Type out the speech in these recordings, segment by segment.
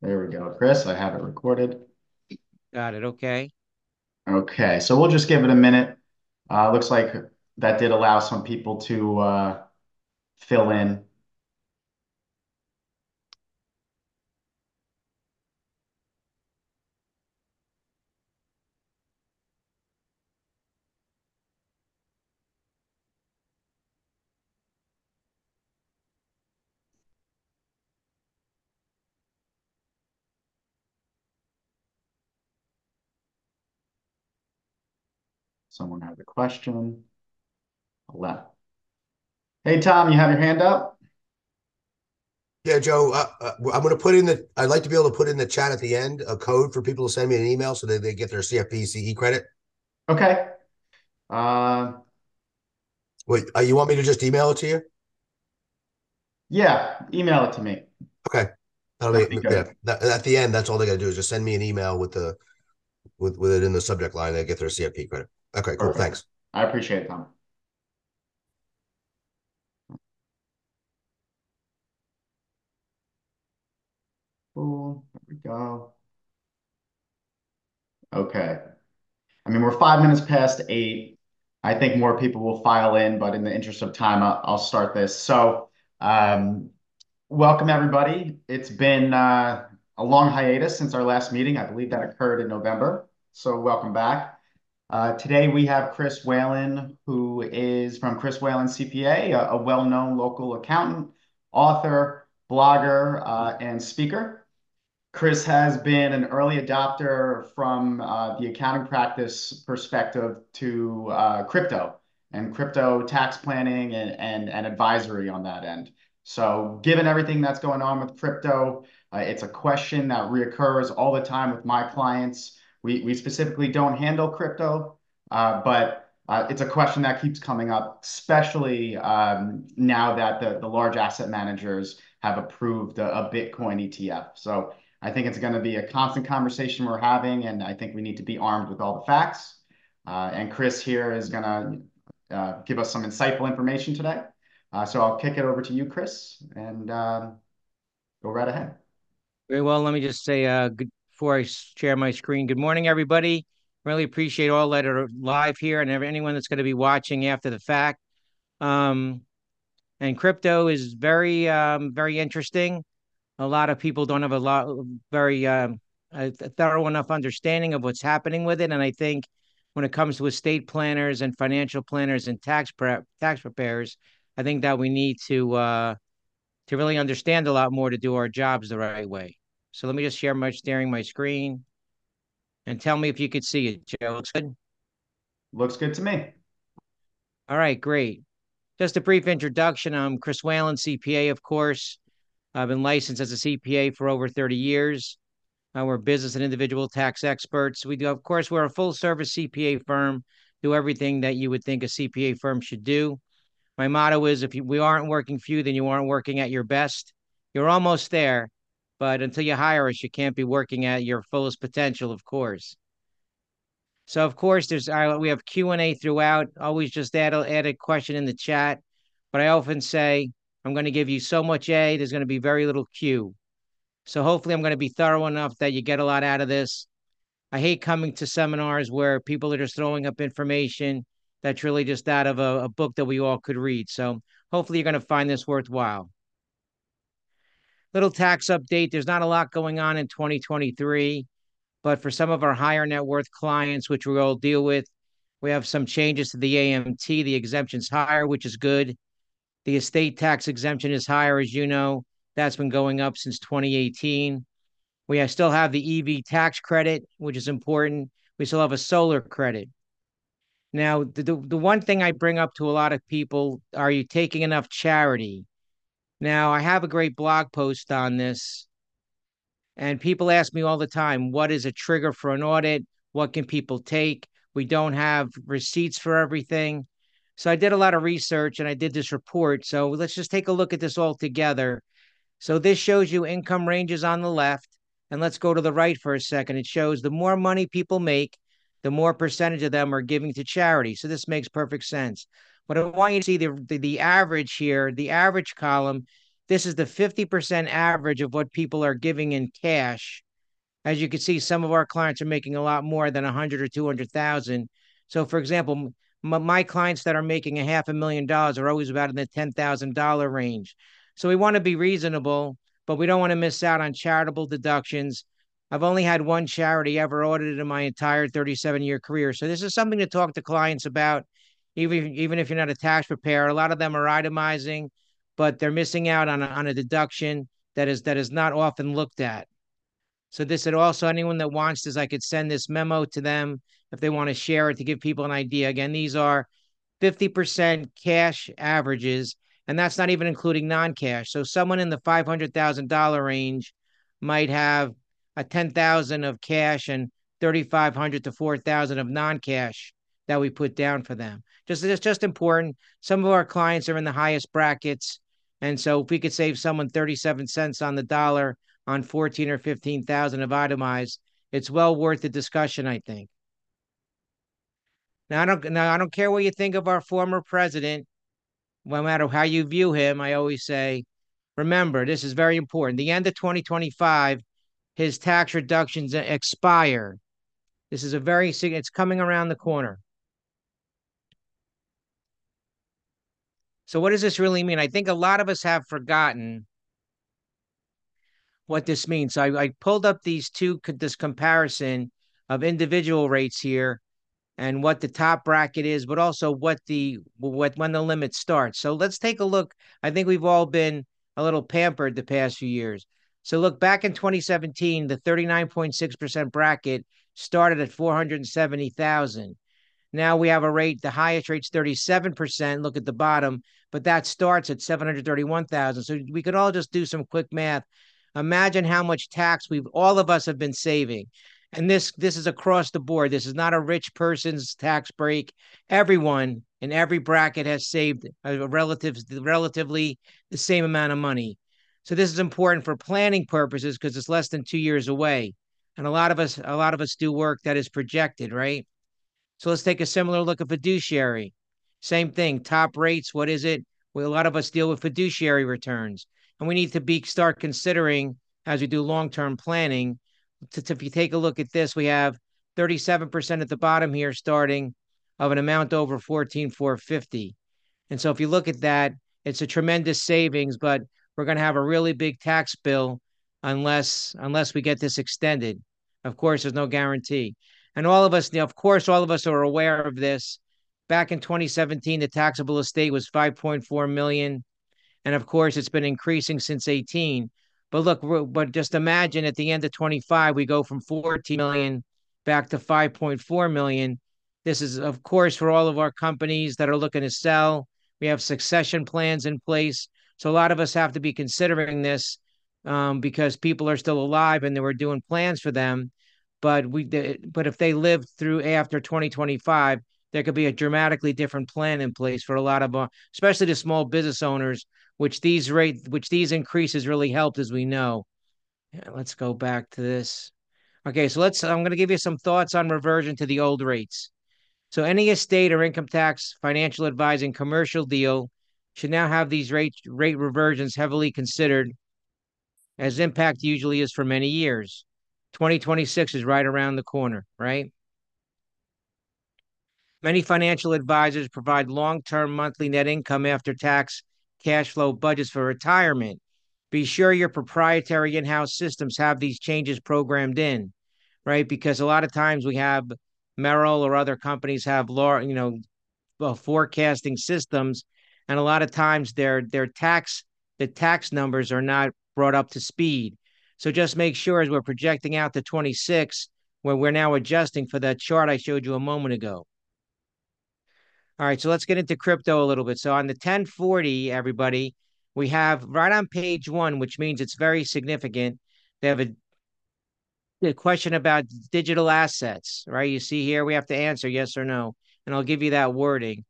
There we go. Chris, I have it recorded. Got it. Okay. Okay, so we'll just give it a minute. Uh, looks like that did allow some people to uh, fill in. Someone has a question. Left. Hey, Tom, you have your hand up? Yeah, Joe, uh, uh, I'm going to put in the, I'd like to be able to put in the chat at the end a code for people to send me an email so that they get their CFP CE credit. Okay. Uh, Wait, uh, you want me to just email it to you? yeah, email it to me. Okay. That'll be yeah. That, at the end, that's all they got to do is just send me an email with the, with, with it in the subject line. They get their CFP credit. Okay, cool. Perfect. Thanks. I appreciate it, Tom. Cool. There we go. Okay. I mean, we're five minutes past eight. I think more people will file in, but in the interest of time, I'll, I'll start this. So, um, welcome everybody. It's been uh, a long hiatus since our last meeting. I believe that occurred in November. So, welcome back. Uh, today we have Chris Whalen, who is from Chris Whalen CPA, a, a well-known local accountant, author, blogger, uh, and speaker. Chris has been an early adopter from uh, the accounting practice perspective to uh, crypto and crypto tax planning and, and, and advisory on that end. So, given everything that's going on with crypto, uh, it's a question that reoccurs all the time with my clients. We, we specifically don't handle crypto, uh, but uh, it's a question that keeps coming up, especially um, now that the, the large asset managers have approved a, a Bitcoin ETF. So, I think it's going to be a constant conversation we're having, and I think we need to be armed with all the facts. Uh, and Chris here is going to uh, give us some insightful information today. Uh, so I'll kick it over to you, Chris, and uh, go right ahead. Very well. Let me just say, uh, good before I share my screen. Good morning, everybody. Really appreciate all that are live here and anyone that's going to be watching after the fact. Um, and crypto is very, um, very interesting. A lot of people don't have a lot, very um, a thorough enough understanding of what's happening with it. And I think when it comes to estate planners and financial planners and tax prep, tax preparers, I think that we need to uh, to really understand a lot more to do our jobs the right way. So let me just share my sharing my screen and tell me if you could see it. Joe, looks good. Looks good to me. All right, great. Just a brief introduction. I'm Chris Whalen, CPA, of course. I've been licensed as a CPA for over 30 years. Uh, we're business and individual tax experts. We do, of course, we're a full service CPA firm, do everything that you would think a CPA firm should do. My motto is if you, we aren't working for you, then you aren't working at your best. You're almost there, but until you hire us, you can't be working at your fullest potential, of course. So, of course, there's uh, we have Q and A throughout. Always just add a, add a question in the chat. But I often say I'm going to give you so much A. There's going to be very little Q. So hopefully, I'm going to be thorough enough that you get a lot out of this. I hate coming to seminars where people are just throwing up information that's really just out of a, a book that we all could read. So hopefully, you're going to find this worthwhile. Little tax update. There's not a lot going on in 2023, but for some of our higher net worth clients, which we all deal with, we have some changes to the AMT. The exemption's higher, which is good. The estate tax exemption is higher, as you know. That's been going up since 2018. We still have the EV tax credit, which is important. We still have a solar credit. Now, the, the, the one thing I bring up to a lot of people are you taking enough charity? Now, I have a great blog post on this, and people ask me all the time what is a trigger for an audit? What can people take? We don't have receipts for everything. So I did a lot of research and I did this report. So let's just take a look at this all together. So this shows you income ranges on the left. And let's go to the right for a second. It shows the more money people make, the more percentage of them are giving to charity. So this makes perfect sense. But I want you to see the, the, the average here, the average column This is the 50% average of what people are giving in cash. As you can see, some of our clients are making a lot more than 100 or 200,000. So for example, my clients that are making a half a million dollars are always about in the $10,000 range. So we want to be reasonable, but we don't want to miss out on charitable deductions. I've only had one charity ever audited in my entire 37 year career. So this is something to talk to clients about, even, even if you're not a tax preparer. A lot of them are itemizing, but they're missing out on a, on a deduction that is that is not often looked at. So this is also anyone that wants this, I could send this memo to them if they want to share it to give people an idea. Again, these are 50% cash averages, and that's not even including non-cash. So someone in the $500,000 range might have a 10,000 of cash and 3,500 to 4,000 of non-cash that we put down for them. Just it's just important. Some of our clients are in the highest brackets, and so if we could save someone 37 cents on the dollar on 14 or 15,000 of itemized, it's well worth the discussion, I think. Now I don't now I don't care what you think of our former president. No matter how you view him, I always say, remember, this is very important. The end of 2025, his tax reductions expire. This is a very significant, it's coming around the corner. So what does this really mean? I think a lot of us have forgotten what this means. So I, I pulled up these two this comparison of individual rates here and what the top bracket is, but also what the what when the limit starts. So let's take a look. I think we've all been a little pampered the past few years. So look back in 2017, the 39.6% bracket started at 470,000. Now we have a rate, the highest rate's 37%. Look at the bottom, but that starts at 731,000. So we could all just do some quick math. Imagine how much tax we've all of us have been saving and this this is across the board. This is not a rich person's tax break. Everyone in every bracket has saved uh, a relative relatively the same amount of money. So this is important for planning purposes because it's less than two years away, and a lot of us a lot of us do work that is projected, right? So let's take a similar look at fiduciary. Same thing, top rates. What is it? Well, a lot of us deal with fiduciary returns, and we need to be start considering as we do long term planning to, to, if you take a look at this, we have 37% at the bottom here starting of an amount over 14,450. And so if you look at that, it's a tremendous savings, but we're going to have a really big tax bill unless unless we get this extended. Of course, there's no guarantee. And all of us, of course, all of us are aware of this. Back in 2017, the taxable estate was 5.4 million. And of course, it's been increasing since 18. But look, but just imagine at the end of 25, we go from 14 million back to 5.4 million. This is, of course, for all of our companies that are looking to sell. We have succession plans in place. So a lot of us have to be considering this um, because people are still alive and they were doing plans for them. But we, but if they live through after 2025, there could be a dramatically different plan in place for a lot of, uh, especially the small business owners which these rate which these increases really helped, as we know. Yeah, let's go back to this. Okay, so let's. I'm going to give you some thoughts on reversion to the old rates. So any estate or income tax, financial advising, commercial deal should now have these rate rate reversions heavily considered, as impact usually is for many years. 2026 is right around the corner, right? Many financial advisors provide long-term monthly net income after tax cash flow budgets for retirement. Be sure your proprietary in-house systems have these changes programmed in, right? Because a lot of times we have Merrill or other companies have law, you know, well, forecasting systems, and a lot of times their their tax the tax numbers are not brought up to speed. So just make sure as we're projecting out to 26, where we're now adjusting for that chart I showed you a moment ago. All right, so let's get into crypto a little bit. So on the 1040, everybody, we have right on page one, which means it's very significant. They have a, a question about digital assets, right? You see here, we have to answer yes or no, and I'll give you that wording.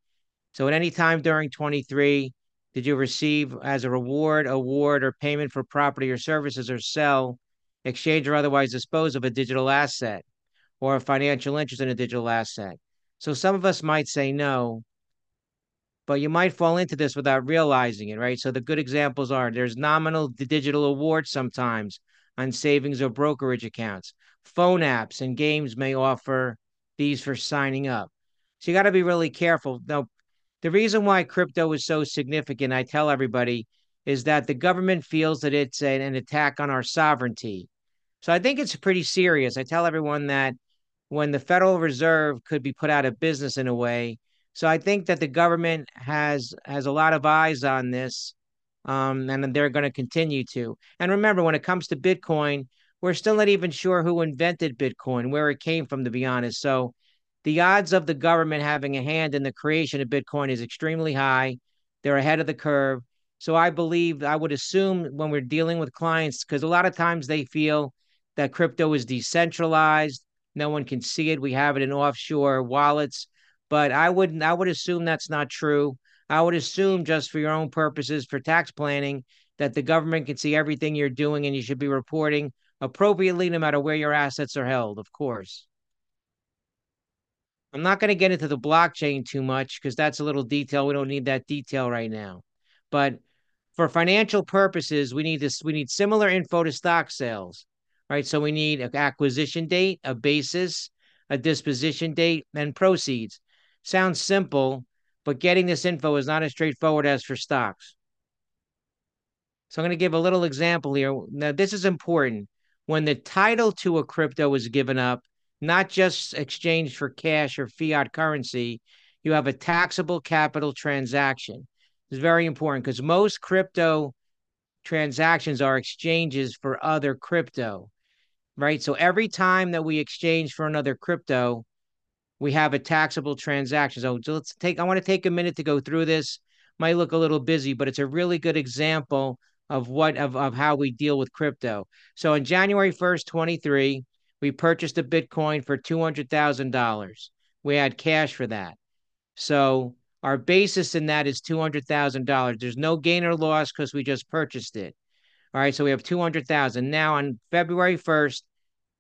So at any time during 23, did you receive as a reward, award, or payment for property or services or sell, exchange, or otherwise dispose of a digital asset or a financial interest in a digital asset? So some of us might say no. but you might fall into this without realizing it, right? So the good examples are there's nominal digital awards sometimes on savings or brokerage accounts. Phone apps and games may offer these for signing up. So you got to be really careful. Now, the reason why crypto is so significant, I tell everybody, is that the government feels that it's an, an attack on our sovereignty. So I think it's pretty serious. I tell everyone that when the Federal Reserve could be put out of business in a way. So I think that the government has has a lot of eyes on this, um, and they're going to continue to. And remember, when it comes to Bitcoin, we're still not even sure who invented Bitcoin, where it came from, to be honest. So the odds of the government having a hand in the creation of Bitcoin is extremely high. They're ahead of the curve. So I believe, I would assume when we're dealing with clients, because a lot of times they feel that crypto is decentralized, no one can see it. We have it in offshore wallets, but I wouldn't. I would assume that's not true. I would assume just for your own purposes for tax planning that the government can see everything you're doing and you should be reporting appropriately no matter where your assets are held, of course. I'm not going to get into the blockchain too much because that's a little detail. We don't need that detail right now. But for financial purposes, we need this. We need similar info to stock sales, right? So we need an acquisition date, a basis, a disposition date, and proceeds. Sounds simple, but getting this info is not as straightforward as for stocks. So I'm going to give a little example here. Now, this is important. When the title to a crypto is given up, not just exchanged for cash or fiat currency, you have a taxable capital transaction. It's very important because most crypto transactions are exchanges for other crypto, right? So every time that we exchange for another crypto, we have a taxable transaction. So let's take, I want to take a minute to go through this. Might look a little busy, but it's a really good example of what of, of how we deal with crypto. So on January 1st, 23, we purchased a Bitcoin for $200,000. We had cash for that. So our basis in that is $200,000. There's no gain or loss because we just purchased it. All right, so we have 200,000. Now on February 1st,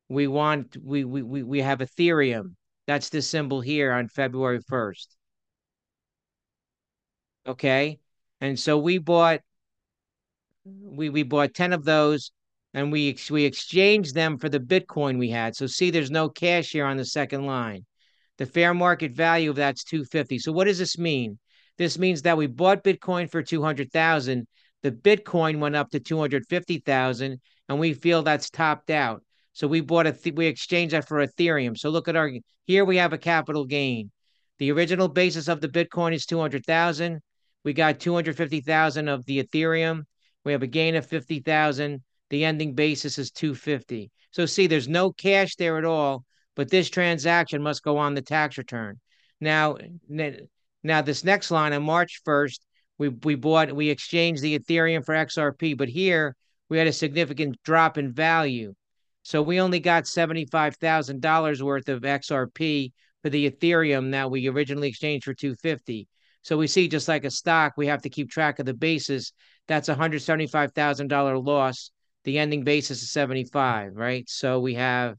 we want we we we we have Ethereum. That's the symbol here on February 1st. Okay? And so we bought we we bought 10 of those and we we exchanged them for the Bitcoin we had. So see, there's no cash here on the second line. The fair market value of that's 250. So what does this mean? This means that we bought Bitcoin for 200,000. The Bitcoin went up to 250,000 and we feel that's topped out. So we bought a th- we exchanged that for Ethereum. So look at our here we have a capital gain. The original basis of the Bitcoin is 200,000. We got 250,000 of the Ethereum. We have a gain of 50,000 the ending basis is 250. So see, there's no cash there at all, but this transaction must go on the tax return. Now, now this next line on March 1st, we we bought we exchanged the Ethereum for XRP, but here we had a significant drop in value. So we only got $75,000 worth of XRP for the Ethereum that we originally exchanged for 250. So we see just like a stock, we have to keep track of the basis. That's a $175,000 loss the ending basis is 75, right? So we have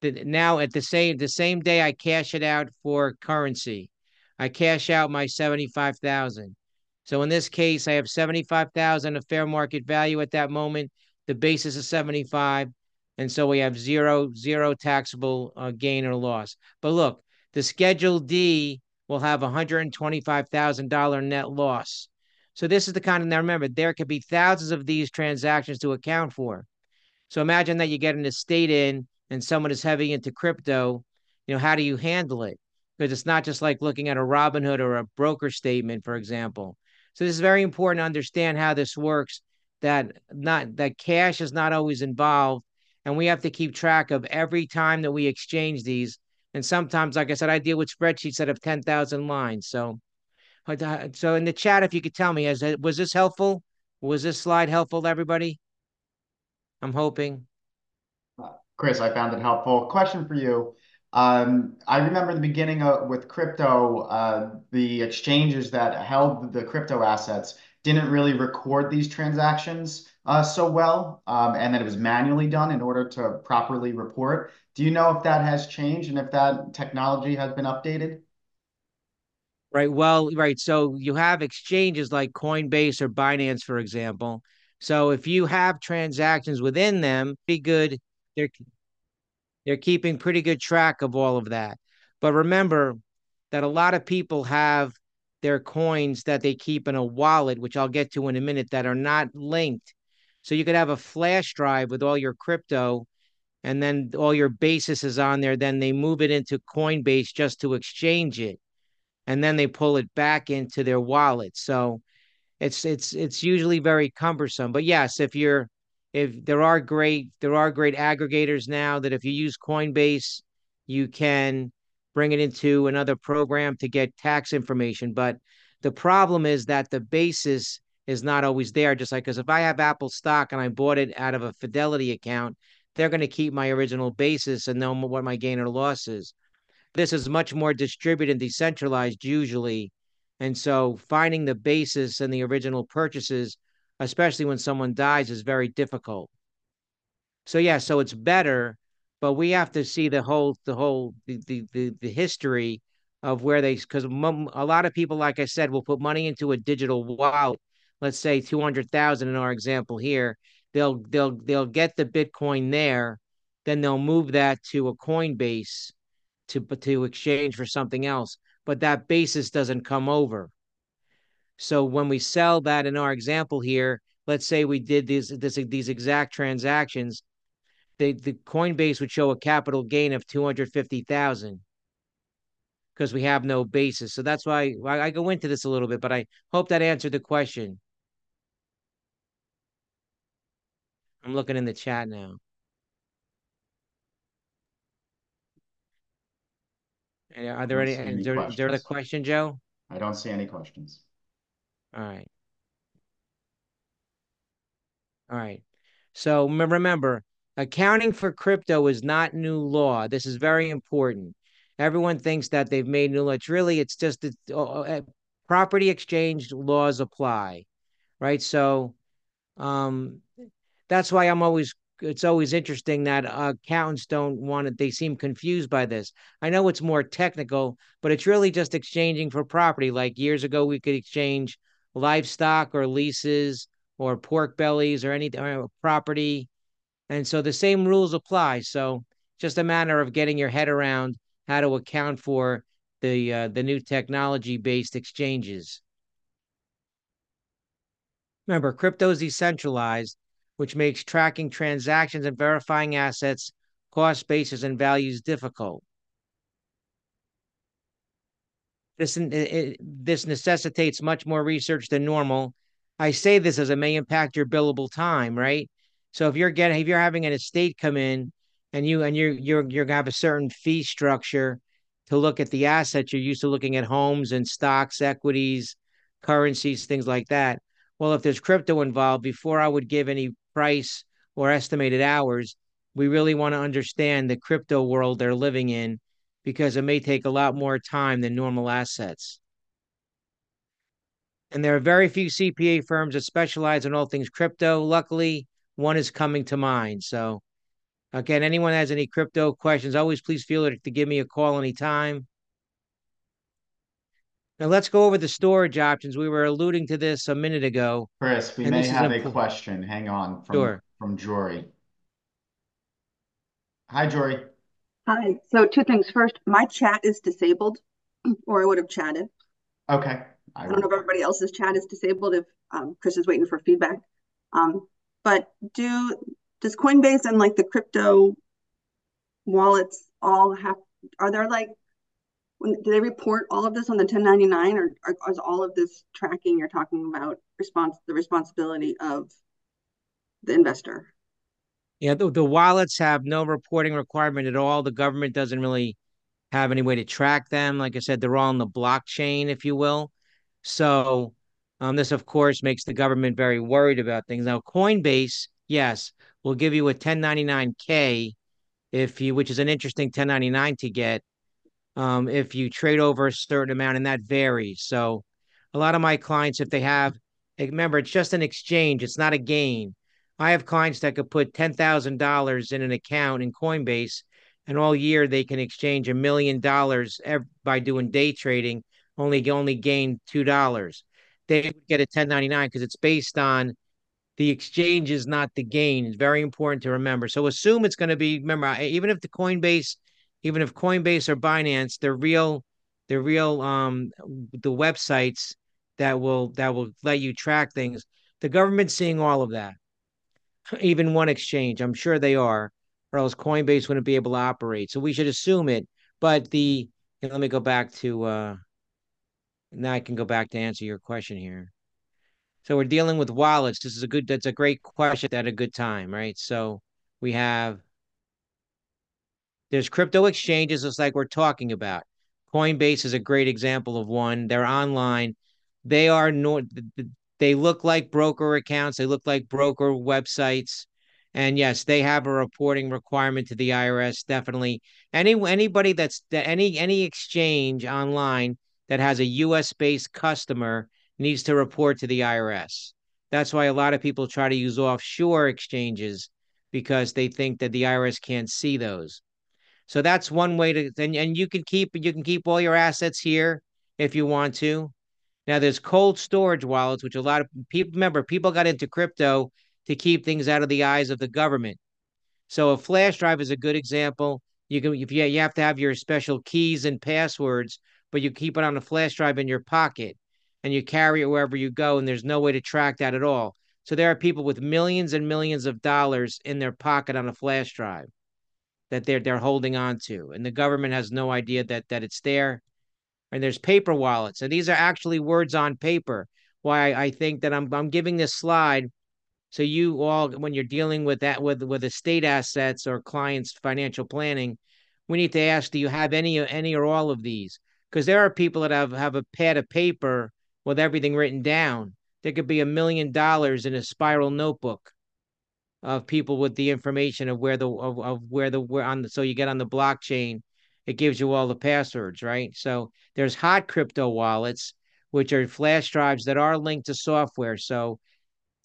the, now at the same the same day I cash it out for currency. I cash out my 75,000. So in this case, I have 75,000 of fair market value at that moment. The basis is 75. And so we have zero, zero taxable uh, gain or loss. But look, the Schedule D will have $125,000 net loss. So this is the kind of now remember there could be thousands of these transactions to account for. So imagine that you get an estate in and someone is heavy into crypto. You know, how do you handle it? Because it's not just like looking at a Robinhood or a broker statement, for example. So this is very important to understand how this works. That not that cash is not always involved, and we have to keep track of every time that we exchange these. And sometimes, like I said, I deal with spreadsheets that have ten thousand lines. So so in the chat, if you could tell me, as was this helpful? Was this slide helpful to everybody? I'm hoping. Chris, I found it helpful. Question for you. Um, I remember the beginning of, with crypto, uh, the exchanges that held the crypto assets didn't really record these transactions uh, so well, um, and that it was manually done in order to properly report. Do you know if that has changed and if that technology has been updated? Right. Well, right. So you have exchanges like Coinbase or Binance, for example. So if you have transactions within them, be good. They're they're keeping pretty good track of all of that. But remember that a lot of people have their coins that they keep in a wallet, which I'll get to in a minute, that are not linked. So you could have a flash drive with all your crypto and then all your basis is on there. Then they move it into Coinbase just to exchange it and then they pull it back into their wallet. So it's it's it's usually very cumbersome. But yes, if you're if there are great there are great aggregators now that if you use Coinbase, you can bring it into another program to get tax information. But the problem is that the basis is not always there. Just like because if I have Apple stock and I bought it out of a Fidelity account, they're going to keep my original basis and know what my gain or loss is this is much more distributed and decentralized usually. And so finding the basis and the original purchases, especially when someone dies, is very difficult. So yeah, so it's better, but we have to see the whole the whole the the the, the history of where they because a lot of people, like I said, will put money into a digital wallet. Let's say two hundred thousand in our example here. They'll they'll they'll get the Bitcoin there, then they'll move that to a Coinbase to to exchange for something else, but that basis doesn't come over. So when we sell that in our example here, let's say we did these this, these exact transactions, the the Coinbase would show a capital gain of two hundred fifty thousand because we have no basis. So that's why I, I go into this a little bit, but I hope that answered the question. I'm looking in the chat now. Are there any, any is there, is there a question, Joe? I don't see any questions. All right. All right. So remember, accounting for crypto is not new law. This is very important. Everyone thinks that they've made new law. It's really, it's just uh, uh, property exchange laws apply, right? So um, that's why I'm always it's always interesting that uh, accountants don't want it. They seem confused by this. I know it's more technical, but it's really just exchanging for property. Like years ago, we could exchange livestock or leases or pork bellies or any or property. And so the same rules apply. So just a matter of getting your head around how to account for the uh, the new technology based exchanges. Remember, crypto is decentralized which makes tracking transactions and verifying assets, cost bases, and values difficult. This, it, this necessitates much more research than normal. I say this as it may impact your billable time, right? So if you're getting if you're having an estate come in and you and you're you're you're gonna have a certain fee structure to look at the assets, you're used to looking at homes and stocks, equities, currencies, things like that. Well, if there's crypto involved, before I would give any price or estimated hours, we really want to understand the crypto world they're living in because it may take a lot more time than normal assets. And there are very few CPA firms that specialize in all things crypto. Luckily, one is coming to mind. So, again, anyone has any crypto questions, always please feel it to give me a call anytime. Now let's go over the storage options. We were alluding to this a minute ago. Chris, we may have a question. Hang on from sure. from Jory. Hi, Jory. Hi. So two things. First, my chat is disabled, or I would have chatted. Okay. I, I don't know if everybody else's chat is disabled. If um, Chris is waiting for feedback. Um, but do does Coinbase and like the crypto wallets all have? Are there like when do they report all of this on the 1099 or, or is all of this tracking you're talking about response the responsibility of the investor? Yeah the, the wallets have no reporting requirement at all. The government doesn't really have any way to track them. Like i said they're all on the blockchain if you will. So um, this of course makes the government very worried about things. Now coinbase yes will give you a 1099k if you which is an interesting 1099 to get um, if you trade over a certain amount, and that varies. So, a lot of my clients, if they have, remember, it's just an exchange, it's not a gain. I have clients that could put $10,000 in an account in Coinbase, and all year they can exchange a million dollars by doing day trading only only gain two dollars. They would get a 1099 because it's based on the exchange is not the gain. It's very important to remember. So assume it's going to be. Remember, even if the Coinbase, even if Coinbase or Binance, they're real, they're real. Um, the websites that will that will let you track things. The government's seeing all of that. Even one exchange, I'm sure they are, or else Coinbase wouldn't be able to operate. So we should assume it. But the let me go back to uh now I can go back to answer your question here. So we're dealing with wallets. This is a good that's a great question at a good time, right? So we have there's crypto exchanges just like we're talking about. Coinbase is a great example of one. They're online. They are no they look like broker accounts, they look like broker websites. And yes, they have a reporting requirement to the IRS. Definitely, any anybody that's any any exchange online that has a U.S. based customer needs to report to the IRS. That's why a lot of people try to use offshore exchanges because they think that the IRS can't see those. So that's one way to and, and you can keep you can keep all your assets here if you want to. Now there's cold storage wallets, which a lot of people remember people got into crypto to keep things out of the eyes of the government. So a flash drive is a good example. You can if you, you have to have your special keys and passwords, but you keep it on a flash drive in your pocket and you carry it wherever you go, and there's no way to track that at all. So there are people with millions and millions of dollars in their pocket on a flash drive that they're they're holding on to, and the government has no idea that that it's there. And there's paper wallets, and these are actually words on paper. Why I think that I'm I'm giving this slide so you all, when you're dealing with that with with estate assets or clients' financial planning, we need to ask: Do you have any any or all of these? Because there are people that have have a pad of paper with everything written down. There could be a million dollars in a spiral notebook of people with the information of where the of, of where the where on the so you get on the blockchain, it gives you all the passwords, right? So there's hot crypto wallets, which are flash drives that are linked to software. So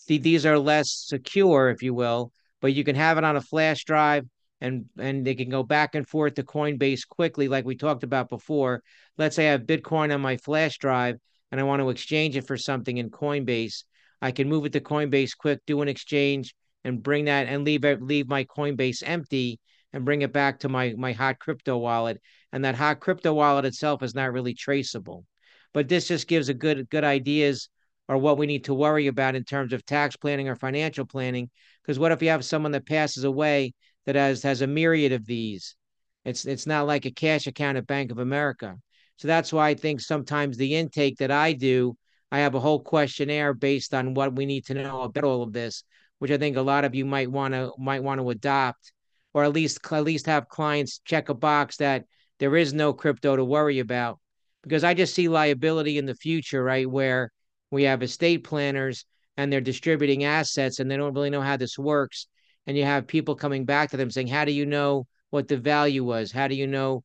these are less secure, if you will, but you can have it on a flash drive and and they can go back and forth to Coinbase quickly, like we talked about before. Let's say I have Bitcoin on my flash drive and I want to exchange it for something in Coinbase. I can move it to Coinbase quick, do an exchange, and bring that and leave it, leave my Coinbase empty and bring it back to my my hot crypto wallet. And that hot crypto wallet itself is not really traceable. But this just gives a good good ideas or what we need to worry about in terms of tax planning or financial planning. Because what if you have someone that passes away that has has a myriad of these? It's it's not like a cash account at Bank of America. So that's why I think sometimes the intake that I do, I have a whole questionnaire based on what we need to know about all of this, which I think a lot of you might want to might want to adopt, or at least at least have clients check a box that there is no crypto to worry about. Because I just see liability in the future, right? Where we have estate planners and they're distributing assets and they don't really know how this works. And you have people coming back to them saying, How do you know what the value was? How do you know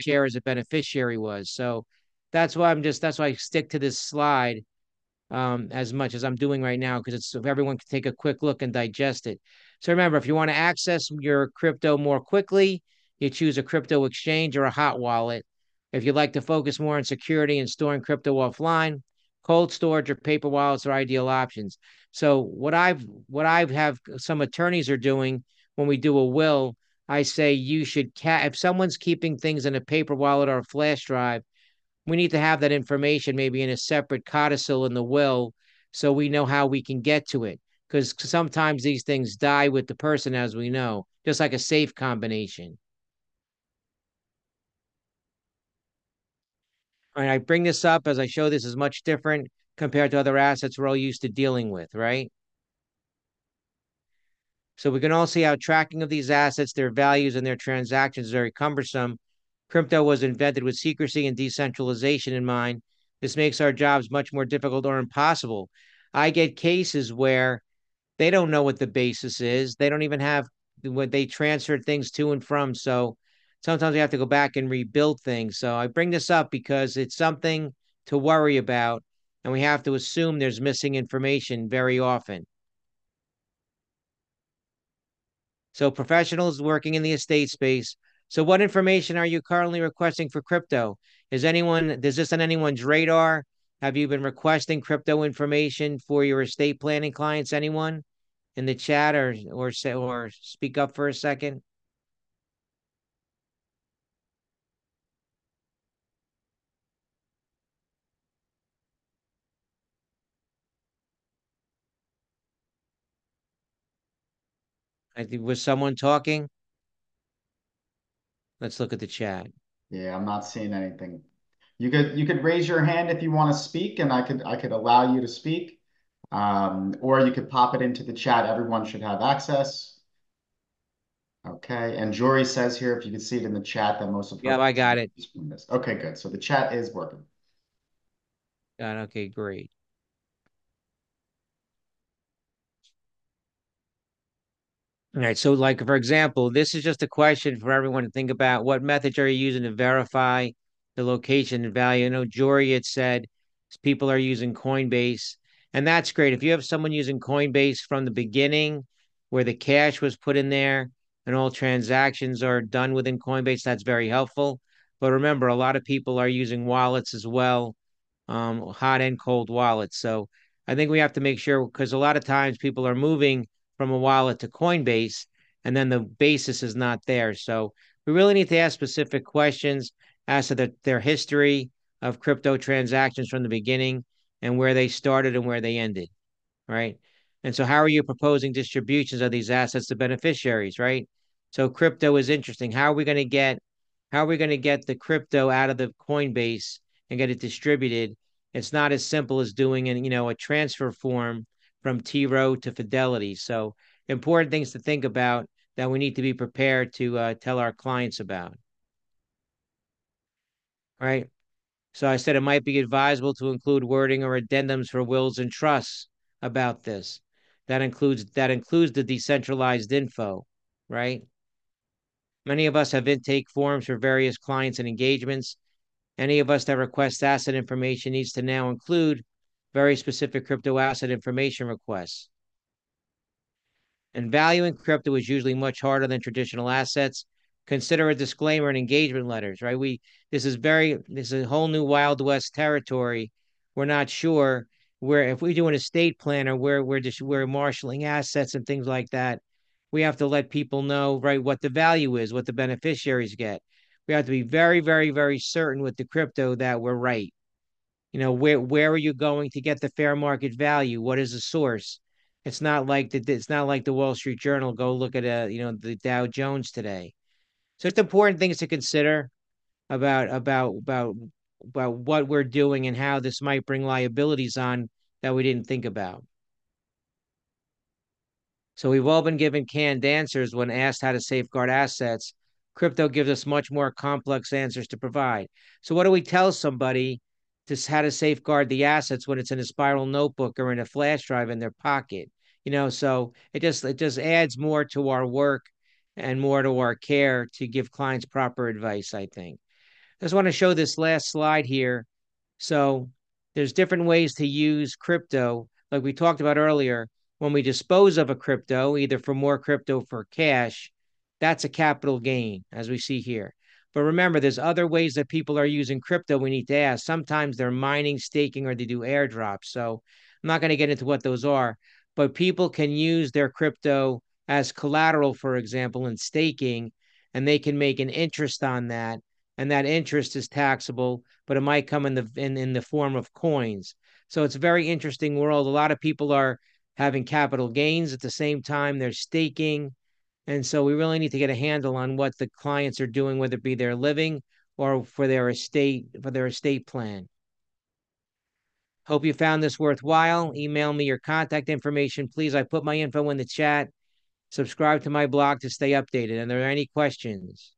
share as a beneficiary was? So that's why I'm just that's why I stick to this slide um, as much as I'm doing right now because it's so everyone can take a quick look and digest it. So remember, if you want to access your crypto more quickly, you choose a crypto exchange or a hot wallet. If you'd like to focus more on security and storing crypto offline, cold storage or paper wallets are ideal options. So what I've what I've have some attorneys are doing when we do a will, I say you should ca- if someone's keeping things in a paper wallet or a flash drive, we need to have that information maybe in a separate codicil in the will so we know how we can get to it because sometimes these things die with the person as we know just like a safe combination And I bring this up as I show this is much different compared to other assets we're all used to dealing with, right? So we can all see how tracking of these assets, their values, and their transactions is very cumbersome. Crypto was invented with secrecy and decentralization in mind. This makes our jobs much more difficult or impossible. I get cases where they don't know what the basis is. They don't even have what they transferred things to and from. So sometimes we have to go back and rebuild things. So I bring this up because it's something to worry about, and we have to assume there's missing information very often. So professionals working in the estate space So what information are you currently requesting for crypto? Is anyone, is this on anyone's radar? Have you been requesting crypto information for your estate planning clients? Anyone in the chat or or say or speak up for a second? I think was someone talking? Let's look at the chat. Yeah, I'm not seeing anything. You could you could raise your hand if you want to speak, and I could I could allow you to speak. Um, or you could pop it into the chat. Everyone should have access. Okay, and Jory says here, if you can see it in the chat, that most of Yeah, I got it. Okay, good. So the chat is working. Got okay, great. All right, so like for example, this is just a question for everyone to think about. What methods are you using to verify the location and value? I know Jory had said people are using Coinbase, and that's great. If you have someone using Coinbase from the beginning, where the cash was put in there and all transactions are done within Coinbase, that's very helpful. But remember, a lot of people are using wallets as well, um, hot and cold wallets. So I think we have to make sure because a lot of times people are moving from a wallet to Coinbase, and then the basis is not there. So we really need to ask specific questions as to the, their history of crypto transactions from the beginning and where they started and where they ended, right? And so, how are you proposing distributions of these assets to beneficiaries, right? So, crypto is interesting. How are we going to get how are we going to get the crypto out of the Coinbase and get it distributed? It's not as simple as doing an you know a transfer form from T Rowe to Fidelity. So important things to think about that we need to be prepared to uh, tell our clients about. All right. So I said it might be advisable to include wording or addendums for wills and trusts about this. That includes that includes the decentralized info, right? Many of us have intake forms for various clients and engagements. Any of us that request asset information needs to now include very specific crypto asset information requests. And valuing crypto is usually much harder than traditional assets. Consider a disclaimer and engagement letters, right? We this is very this is a whole new Wild West territory. We're not sure where if we do an estate plan or where we're just we're marshaling assets and things like that, we have to let people know right what the value is, what the beneficiaries get. We have to be very, very, very certain with the crypto that we're right you know where where are you going to get the fair market value? What is the source? It's not like the it's not like the wall street journal go look at a you know the dow jones today. So it's important things to consider about about about about what we're doing and how this might bring liabilities on that we didn't think about. So we've all been given canned answers when asked how to safeguard assets. Crypto gives us much more complex answers to provide. So what do we tell somebody to how to safeguard the assets when it's in a spiral notebook or in a flash drive in their pocket. You know, so it just it just adds more to our work and more to our care to give clients proper advice, I think. I just want to show this last slide here. So there's different ways to use crypto, like we talked about earlier. When we dispose of a crypto, either for more crypto for cash, that's a capital gain, as we see here. But remember, there's other ways that people are using crypto we need to ask. Sometimes they're mining, staking, or they do airdrops. So I'm not going to get into what those are, but people can use their crypto as collateral, for example, in staking, and they can make an interest on that. And that interest is taxable, but it might come in the in, in the form of coins. So it's a very interesting world. A lot of people are having capital gains at the same time they're staking and so we really need to get a handle on what the clients are doing, whether it be their living or for their estate, for their estate plan. Hope you found this worthwhile. Email me your contact information. Please, I put my info in the chat. Subscribe to my blog to stay updated. And are there any questions?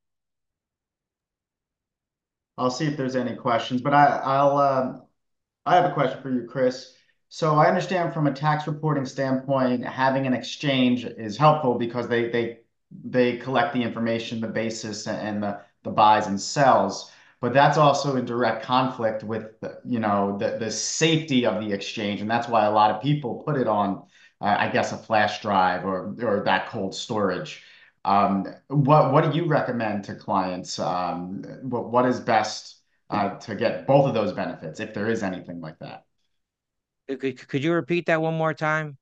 I'll see if there's any questions, but I, I'll, uh, I have a question for you, Chris. So I understand from a tax reporting standpoint, having an exchange is helpful because they they they collect the information, the basis, and the, the buys and sells. But that's also in direct conflict with the, you know the the safety of the exchange, and that's why a lot of people put it on, uh, I guess, a flash drive or or that cold storage. Um, what what do you recommend to clients? Um, what what is best uh, to get both of those benefits, if there is anything like that? Could, could you repeat that one more time?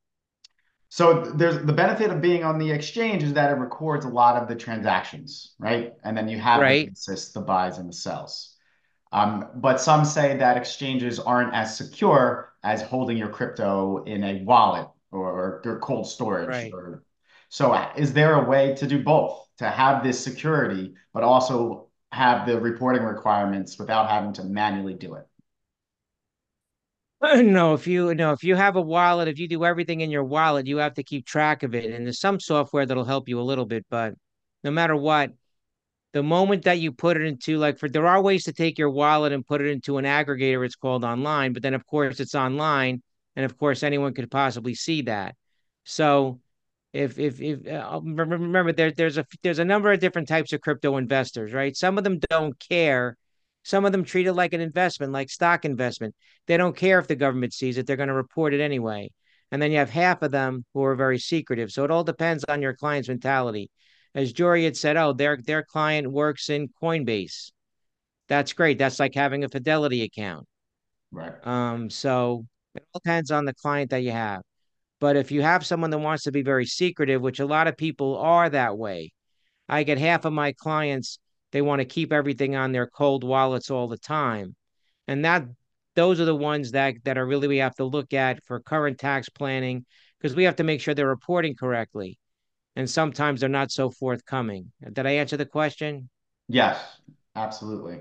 So there's the benefit of being on the exchange is that it records a lot of the transactions, right? And then you have right. the the buys and the sells. Um, but some say that exchanges aren't as secure as holding your crypto in a wallet or, or cold storage. Right. Or, so is there a way to do both, to have this security, but also have the reporting requirements without having to manually do it? No, if you no, if you have a wallet, if you do everything in your wallet, you have to keep track of it. And there's some software that'll help you a little bit, but no matter what, the moment that you put it into like for there are ways to take your wallet and put it into an aggregator, it's called online, but then of course it's online, and of course anyone could possibly see that. So if if if uh, remember there there's a there's a number of different types of crypto investors, right? Some of them don't care some of them treat it like an investment, like stock investment. They don't care if the government sees it, they're going to report it anyway. And then you have half of them who are very secretive. So it all depends on your client's mentality. As Jory had said, oh, their their client works in Coinbase. That's great. That's like having a Fidelity account. Right. Um, so it all depends on the client that you have. But if you have someone that wants to be very secretive, which a lot of people are that way, I get half of my clients they want to keep everything on their cold wallets all the time. And that those are the ones that that are really we have to look at for current tax planning because we have to make sure they're reporting correctly. And sometimes they're not so forthcoming. Did I answer the question? Yes, absolutely.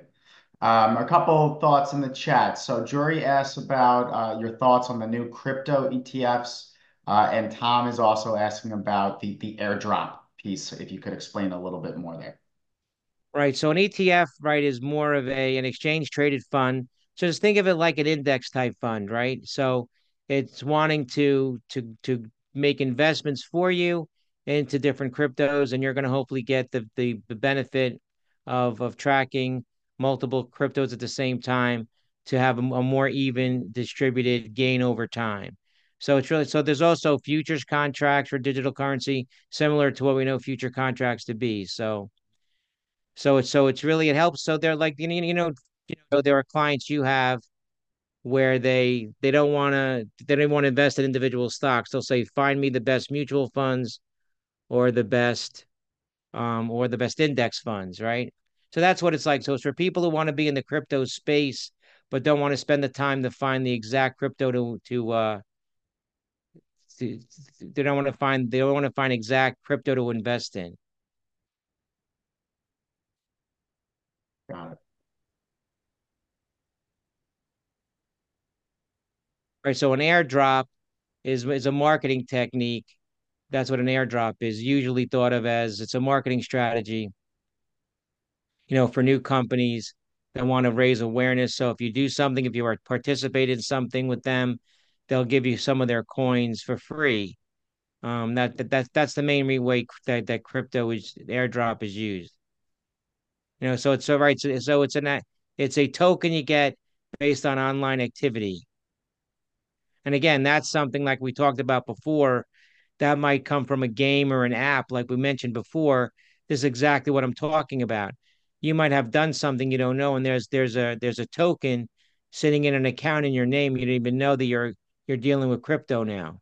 Um, a couple thoughts in the chat. So Jory asks about uh, your thoughts on the new crypto ETFs, uh, and Tom is also asking about the the airdrop piece. If you could explain a little bit more there. Right. So an ETF, right, is more of a an exchange traded fund. So just think of it like an index type fund, right? So it's wanting to to to make investments for you into different cryptos, and you're going to hopefully get the, the the benefit of of tracking multiple cryptos at the same time to have a, a more even distributed gain over time. So it's really so there's also futures contracts for digital currency, similar to what we know future contracts to be. So so it's so it's really it helps. So they're like you know you know there are clients you have where they they don't want to they don't want to invest in individual stocks. They'll say find me the best mutual funds or the best um or the best index funds, right? So that's what it's like. So it's for people who want to be in the crypto space but don't want to spend the time to find the exact crypto to to uh to, they don't want to find they don't want to find exact crypto to invest in. Got it. Right. So an airdrop is is a marketing technique. That's what an airdrop is usually thought of as. It's a marketing strategy. You know, for new companies that want to raise awareness. So if you do something, if you are participate in something with them, they'll give you some of their coins for free. Um, that, that that's that's the main way that that crypto is airdrop is used. You know, so it's so right. So, so it's an it's a token you get based on online activity. And again, that's something like we talked about before. That might come from a game or an app, like we mentioned before. This is exactly what I'm talking about. You might have done something you don't know, and there's there's a there's a token sitting in an account in your name. You didn't even know that you're you're dealing with crypto now.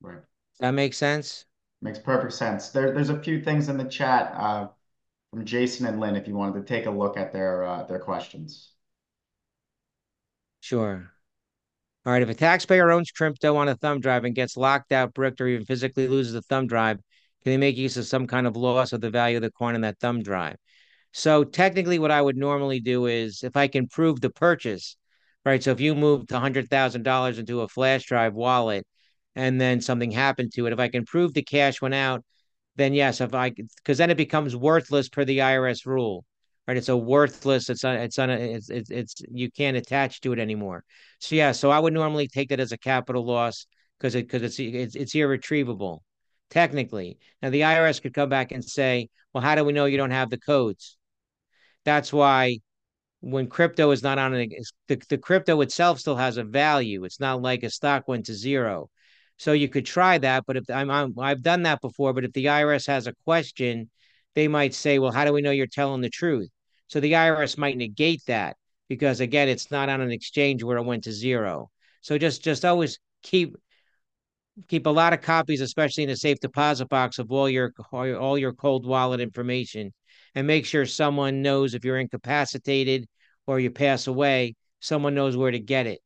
Right. Does that make sense? Makes perfect sense. There, there's a few things in the chat uh, from Jason and Lynn if you wanted to take a look at their uh, their questions. Sure. All right. If a taxpayer owns crypto on a thumb drive and gets locked out, bricked, or even physically loses the thumb drive, can they make use of some kind of loss of the value of the coin on that thumb drive? So technically, what I would normally do is if I can prove the purchase, right? So if you moved $100,000 into a flash drive wallet and then something happened to it. If I can prove the cash went out, then yes, if I because then it becomes worthless per the IRS rule, right? It's a worthless. It's on. It's on. It's, it's it's you can't attach to it anymore. So yeah, so I would normally take that as a capital loss because it because it's it's it's irretrievable technically. Now the IRS could come back and say, well, how do we know you don't have the codes? That's why when crypto is not on it, the, the crypto itself still has a value. It's not like a stock went to zero. So you could try that, but if I'm, I'm I've done that before, but if the IRS has a question, they might say, well, how do we know you're telling the truth? So the IRS might negate that because again, it's not on an exchange where it went to zero. So just just always keep keep a lot of copies, especially in a safe deposit box of all your all your cold wallet information, and make sure someone knows if you're incapacitated or you pass away, someone knows where to get it.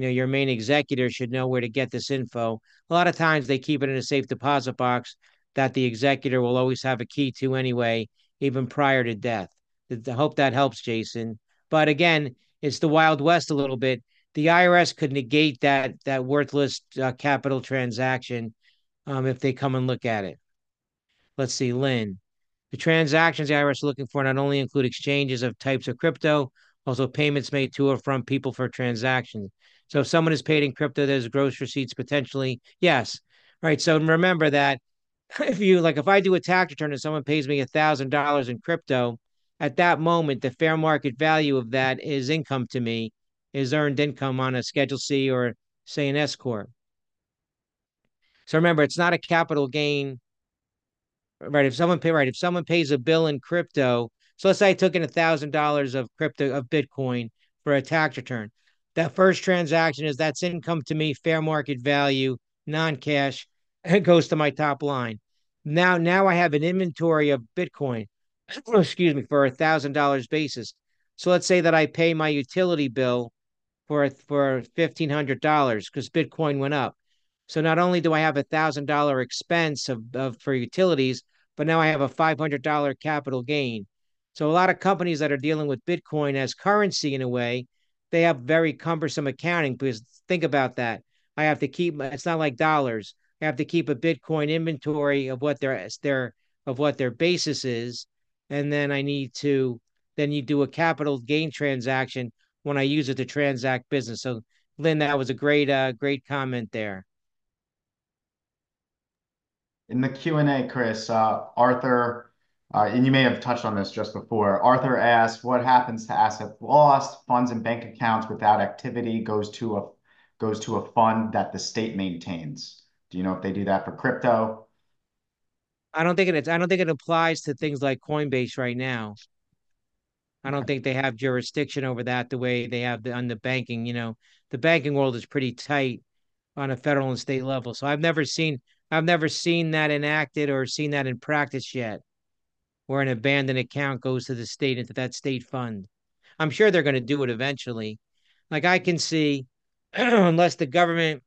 You know, your main executor should know where to get this info. A lot of times they keep it in a safe deposit box that the executor will always have a key to anyway, even prior to death. I hope that helps, Jason. But again, it's the Wild West a little bit the IRS could negate that that worthless uh, capital transaction um, if they come and look at it. Let's see, Lynn. The transactions the IRS is looking for not only include exchanges of types of crypto, also payments made to or from people for transactions. So if someone is paid in crypto, there's gross receipts potentially. Yes. Right. So remember that if you like, if I do a tax return and someone pays me a thousand dollars in crypto, at that moment, the fair market value of that is income to me is earned income on a Schedule C or say an S corp. So remember, it's not a capital gain, right? If someone pay right, if someone pays a bill in crypto, so let's say I took in a thousand dollars of crypto of Bitcoin for a tax return. That first transaction is that's income to me, fair market value, non-cash. It goes to my top line. Now, now I have an inventory of Bitcoin. excuse me, for a thousand dollars basis. So let's say that I pay my utility bill for for fifteen hundred dollars because Bitcoin went up. So not only do I have a thousand dollar expense of, of for utilities, but now I have a five hundred dollar capital gain. So a lot of companies that are dealing with Bitcoin as currency in a way, they have very cumbersome accounting because think about that. I have to keep it's not like dollars. I have to keep a Bitcoin inventory of what their their of what their basis is, and then I need to then you do a capital gain transaction when I use it to transact business. So, Lynn, that was a great, uh, great comment there. In the Q&A, Chris, uh, Arthur, Uh, and you may have touched on this just before. Arthur asked, what happens to assets lost? Funds and bank accounts without activity goes to a goes to a fund that the state maintains. Do you know if they do that for crypto? I don't think it. I don't think it applies to things like Coinbase right now. I don't think they have jurisdiction over that the way they have the, on the banking. You know, the banking world is pretty tight on a federal and state level. So I've never seen I've never seen that enacted or seen that in practice yet, where an abandoned account goes to the state into that state fund. I'm sure they're going to do it eventually. Like I can see, unless the government,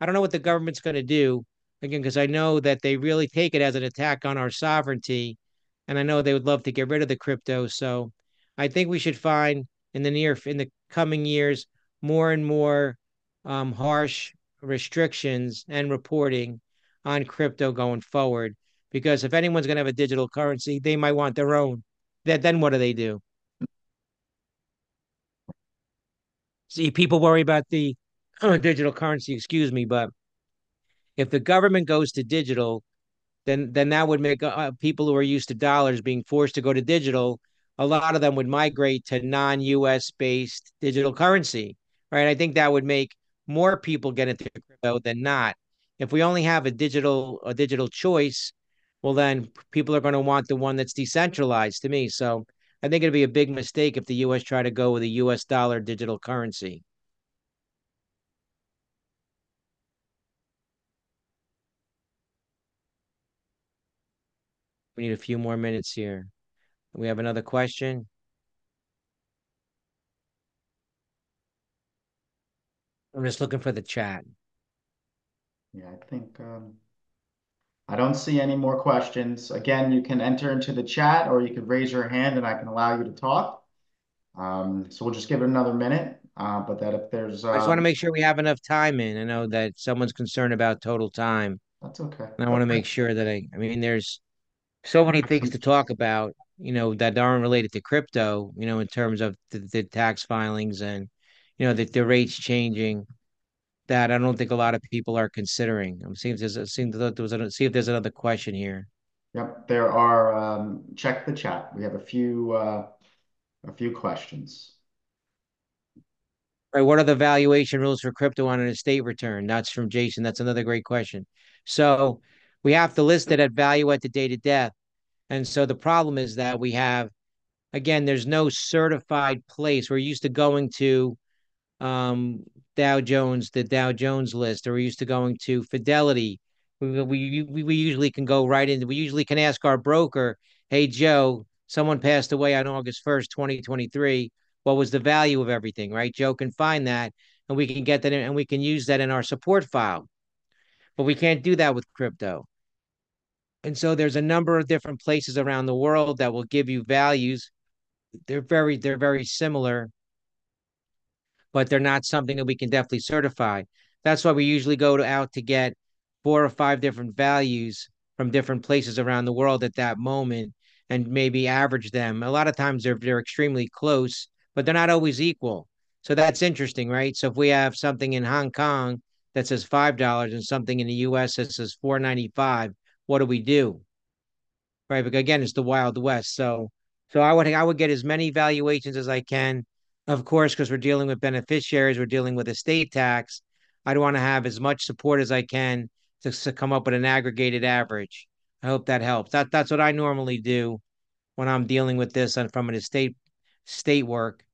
I don't know what the government's going to do again because I know that they really take it as an attack on our sovereignty, and I know they would love to get rid of the crypto. So I think we should find in the near in the coming years more and more um, harsh restrictions and reporting on crypto going forward. Because if anyone's going to have a digital currency, they might want their own. That then what do they do? See, people worry about the uh, digital currency. Excuse me, but if the government goes to digital, then then that would make uh, people who are used to dollars being forced to go to digital a lot of them would migrate to non-US based digital currency, right? I think that would make more people get into crypto than not. If we only have a digital a digital choice, well then people are going to want the one that's decentralized to me. So I think it'd be a big mistake if the US try to go with a US dollar digital currency. We need a few more minutes here. We have another question. I'm just looking for the chat. Yeah, I think um, I don't see any more questions. Again, you can enter into the chat or you could raise your hand and I can allow you to talk. Um, so we'll just give it another minute. Uh, but that if there's, uh, I just want to make sure we have enough time in. I know that someone's concerned about total time. That's okay. And I want to make sure that I, I mean, there's so many things to talk about you know, that aren't related to crypto, you know, in terms of the, the tax filings and, you know, the, the rates changing that I don't think a lot of people are considering. I'm seeing if there's, seeing there was a, see if there's another question here. Yep, there are, um, check the chat. We have a few, uh, a few questions. Right. What are the valuation rules for crypto on an estate return? That's from Jason. That's another great question. So we have to list it at value at the date of death. And so the problem is that we have, again, there's no certified place. We're used to going to um, Dow Jones, the Dow Jones list, or we're used to going to Fidelity. We, we, we usually can go right in. We usually can ask our broker, hey, Joe, someone passed away on August 1st, 2023 what was the value of everything, right? Joe can find that and we can get that in, and we can use that in our support file. But we can't do that with crypto. And so there's a number of different places around the world that will give you values. They're very they're very similar, but they're not something that we can definitely certify. That's why we usually go to, out to get four or five different values from different places around the world at that moment and maybe average them. A lot of times they're they're extremely close but they're not always equal. So that's interesting, right? So if we have something in Hong Kong that says five dollars and something in the U.S. that says four ninety five, what do we do? Right? But again, it's the Wild West. So, so I would I would get as many valuations as I can. Of course, because we're dealing with beneficiaries, we're dealing with estate tax. I'd want to have as much support as I can to, to come up with an aggregated average. I hope that helps. That that's what I normally do when I'm dealing with this and from an estate state work.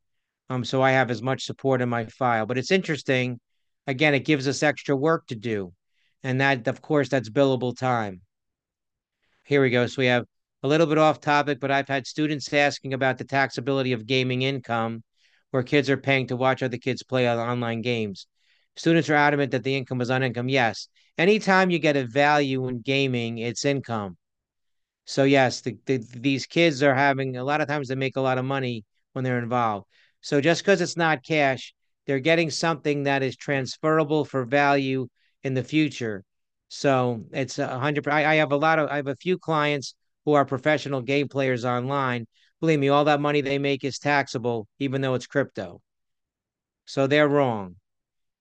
Um, so I have as much support in my file. But it's interesting. Again, it gives us extra work to do. And that, of course, that's billable time. Here we go. So we have a little bit off topic, but I've had students asking about the taxability of gaming income, where kids are paying to watch other kids play on online games. Students are adamant that the income is on income. Yes. Anytime you get a value in gaming, it's income. So yes, the, the, these kids are having a lot of times they make a lot of money when they're involved. So just because it's not cash, they're getting something that is transferable for value in the future. So it's a hundred. I, I have a lot of. I have a few clients who are professional game players online. Believe me, all that money they make is taxable, even though it's crypto. So they're wrong.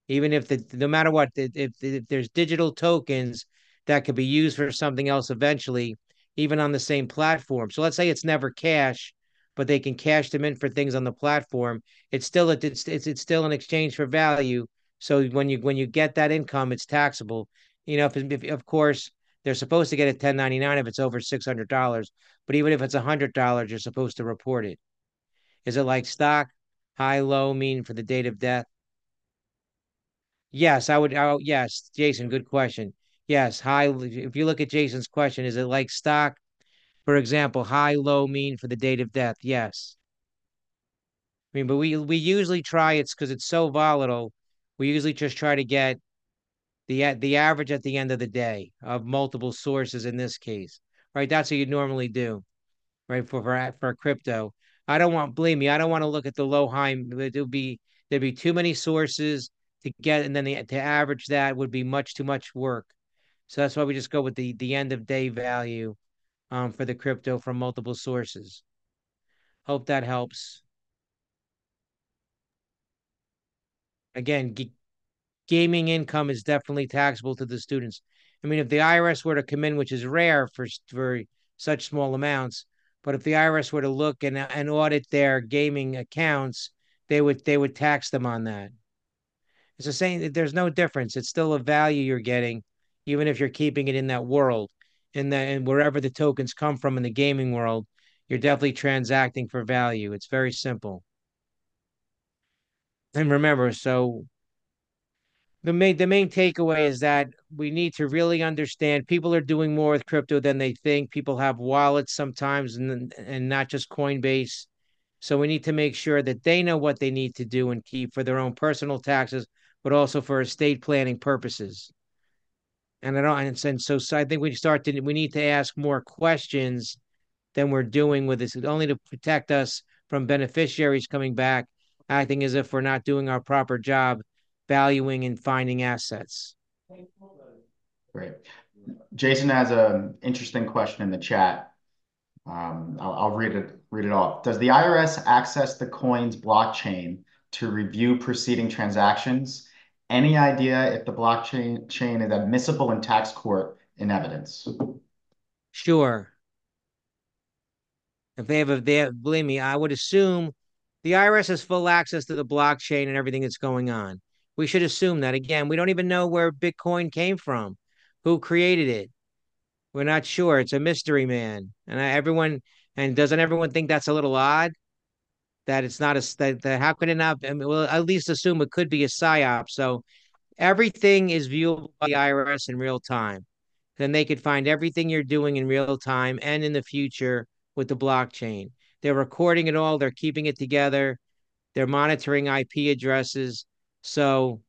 Even if the no matter what, if, if there's digital tokens that could be used for something else eventually, even on the same platform. So let's say it's never cash, but they can cash them in for things on the platform. It's still it's it's it's still an exchange for value. So when you when you get that income, it's taxable. You know, if, if of course they're supposed to get a 1099 if it's over $600, but even if it's $100, you're supposed to report it. Is it like stock? High, low mean for the date of death? Yes, I would. Oh, yes, Jason, good question. Yes, high. If you look at Jason's question, is it like stock? For example, high, low, mean for the date of death. Yes. I mean, but we we usually try it's because it's so volatile. We usually just try to get the the average at the end of the day of multiple sources in this case, right? That's what you normally do, right? For for for crypto, I don't want. Believe me, I don't want to look at the low high. It'll be there'd be too many sources to get, and then the, to average that would be much too much work. So that's why we just go with the the end of day value um, for the crypto from multiple sources. Hope that helps. Again, gaming income is definitely taxable to the students. I mean, if the IRS were to come in, which is rare for for such small amounts, but if the IRS were to look and, and audit their gaming accounts, they would they would tax them on that. It's the same. There's no difference. It's still a value you're getting, even if you're keeping it in that world in the and wherever the tokens come from in the gaming world, you're definitely transacting for value. It's very simple. And remember, so the main the main takeaway is that we need to really understand people are doing more with crypto than they think. People have wallets sometimes and and not just Coinbase. So we need to make sure that they know what they need to do and keep for their own personal taxes, but also for estate planning purposes. And I don't, and so, so I think we start to, we need to ask more questions than we're doing with this, only to protect us from beneficiaries coming back, acting as if we're not doing our proper job, valuing and finding assets. Great. Jason has an interesting question in the chat. Um, I'll, I'll read it read it off. Does the IRS access the coins blockchain to review preceding transactions any idea if the blockchain chain is admissible in tax court in evidence? Sure. If they have a, they have, believe me, I would assume the IRS has full access to the blockchain and everything that's going on. We should assume that. Again, we don't even know where Bitcoin came from, who created it. We're not sure. It's a mystery man. And everyone, and doesn't everyone think that's a little odd? That it's not a, that, that how could it not, I mean, well, at least assume it could be a PSYOP. So everything is viewable by the IRS in real time. Then they could find everything you're doing in real time and in the future with the blockchain. They're recording it all, they're keeping it together, they're monitoring IP addresses. So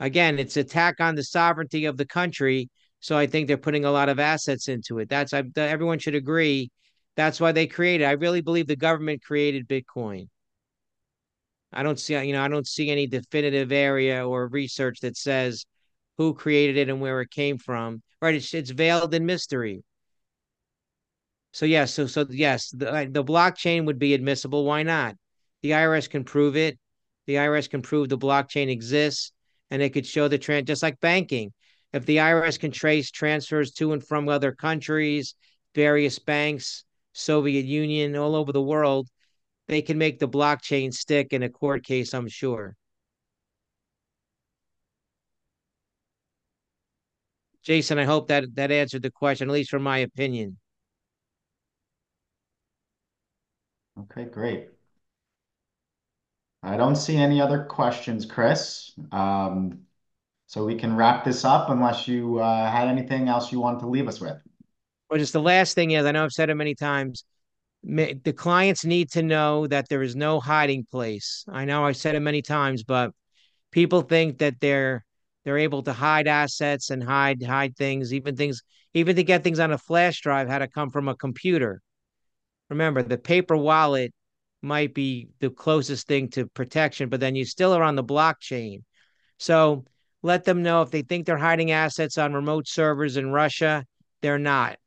again, it's attack on the sovereignty of the country. So I think they're putting a lot of assets into it. That's I, everyone should agree. That's why they created. I really believe the government created Bitcoin. I don't see, you know, I don't see any definitive area or research that says who created it and where it came from. Right? It's it's veiled in mystery. So yes, so so yes, the the blockchain would be admissible. Why not? The IRS can prove it. The IRS can prove the blockchain exists, and it could show the trend, just like banking. If the IRS can trace transfers to and from other countries, various banks, Soviet Union, all over the world, they can make the blockchain stick in a court case. I'm sure. Jason, I hope that that answered the question, at least from my opinion. Okay, great. I don't see any other questions, Chris. Um, so we can wrap this up unless you uh, had anything else you wanted to leave us with. Well, just the last thing is, I know I've said it many times. The clients need to know that there is no hiding place. I know I've said it many times, but people think that they're they're able to hide assets and hide hide things, even things, even to get things on a flash drive had to come from a computer remember the paper wallet might be the closest thing to protection, but then you still are on the blockchain. So let them know if they think they're hiding assets on remote servers in Russia, they're not.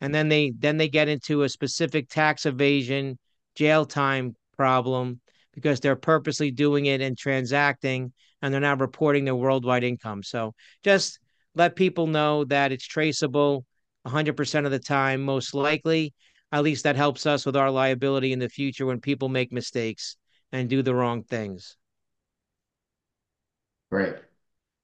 And then they then they get into a specific tax evasion jail time problem because they're purposely doing it and transacting and they're not reporting their worldwide income. So just let people know that it's traceable 100% of the time, most likely at least that helps us with our liability in the future when people make mistakes and do the wrong things. Great.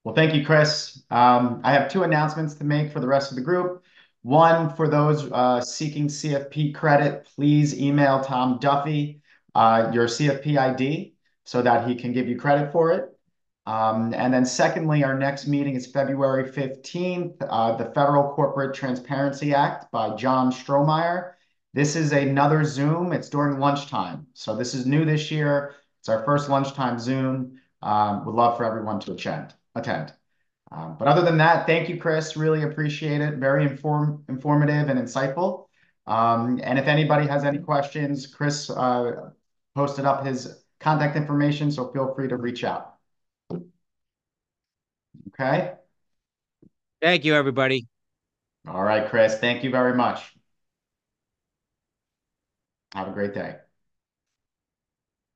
Well, thank you, Chris. Um, I have two announcements to make for the rest of the group. One, for those uh, seeking CFP credit, please email Tom Duffy uh, your CFP ID so that he can give you credit for it. Um, and then secondly, our next meeting is February 15th, uh, the Federal Corporate Transparency Act by John Strohmeyer. This is another Zoom. It's during lunchtime. So this is new this year. It's our first lunchtime Zoom. Um, would love for everyone to attend. attend. Um, but other than that, thank you, Chris. Really appreciate it. Very inform informative and insightful. Um, and if anybody has any questions, Chris uh, posted up his contact information, so feel free to reach out. Okay. Thank you, everybody. All right, Chris. Thank you very much. Have a great day.